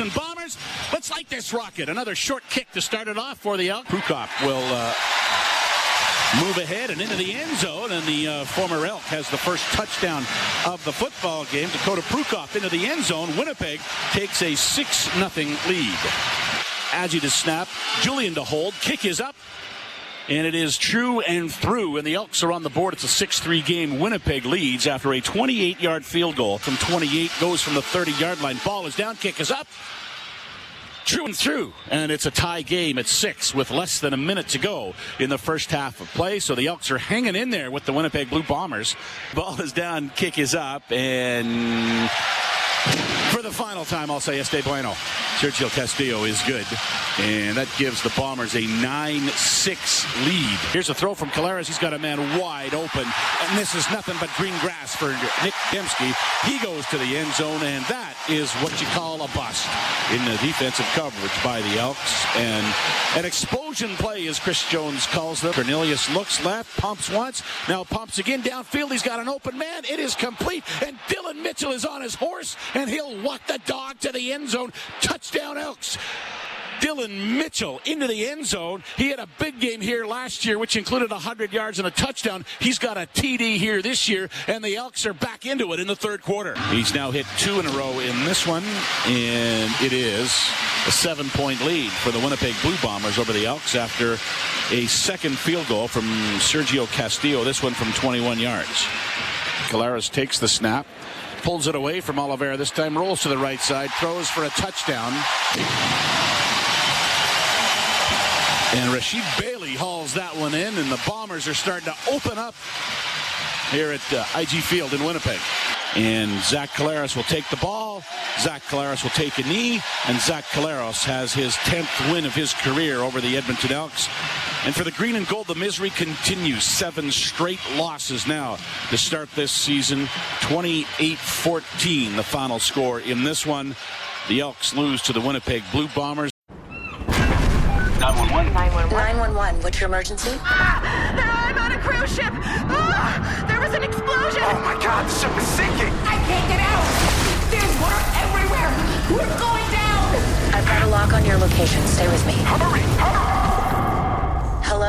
And Bombers. Let's light this rocket. Another short kick to start it off for the Elk. Prukop will uh, move ahead and into the end zone, and the uh, former Elk has the first touchdown of the football game. Dakota Prukop into the end zone. Winnipeg takes a 6 0 lead. Aggie to snap, Julien to hold, kick is up. And it is true and through, and the Elks are on the board. It's a 6 3 game. Winnipeg leads after a 28 yard field goal from 28, goes from the 30 yard line. Ball is down, kick is up. True and through, and it's a tie game at six with less than a minute to go in the first half of play. So the Elks are hanging in there with the Winnipeg Blue Bombers. Ball is down, kick is up, and for the final time, I'll say Este Bueno. Sergio Castillo is good. And that gives the Bombers a 9-6 lead. Here's a throw from Collaros. He's got a man wide open. And this is nothing but green grass for Nick Demski. He goes to the end zone, and that is what you call a bust in the defensive coverage by the Elks. And an explosion play, as Chris Jones calls them. Cornelius looks left, pumps once, now pumps again downfield. He's got an open man. It is complete. And Dylan Mitchell is on his horse, and he'll walk the dog to the end zone. Touchdown Elks. Dylan Mitchell into the end zone. He had a big game here last year, which included 100 yards and a touchdown. He's got a TD here this year, and the Elks are back into it in the third quarter. He's now hit two in a row in this one, and it is a seven point lead for the Winnipeg Blue Bombers over the Elks after a second field goal from Sergio Castillo, this one from 21 yards. Collaros takes the snap, pulls it away from Oliveira this time, rolls to the right side, throws for a touchdown. And Rasheed Bailey hauls that one in, and the Bombers are starting to open up here at uh, IG Field in Winnipeg. And Zach Collaros will take the ball. Zach Collaros will take a knee. And Zach Collaros has his 10th win of his career over the Edmonton Elks. And for the green and gold, the misery continues. Seven straight losses now to start this season. 28 14, the final score in this one. The Elks lose to the Winnipeg Blue Bombers. 911. 911, 911. what's your emergency? Ah, I'm on a cruise ship. Ah, there was an explosion. Oh my god, the ship is sinking. I can't get out. There's water everywhere. We're going down. I've got a lock on your location. Stay with me. Hurry, hurry.